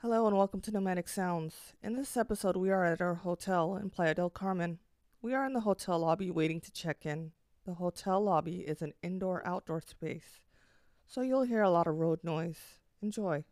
Hello and welcome to Nomadic Sounds. In this episode, we are at our hotel in Playa del Carmen. We are in the hotel lobby waiting to check in. The hotel lobby is an indoor outdoor space, so you'll hear a lot of road noise. Enjoy.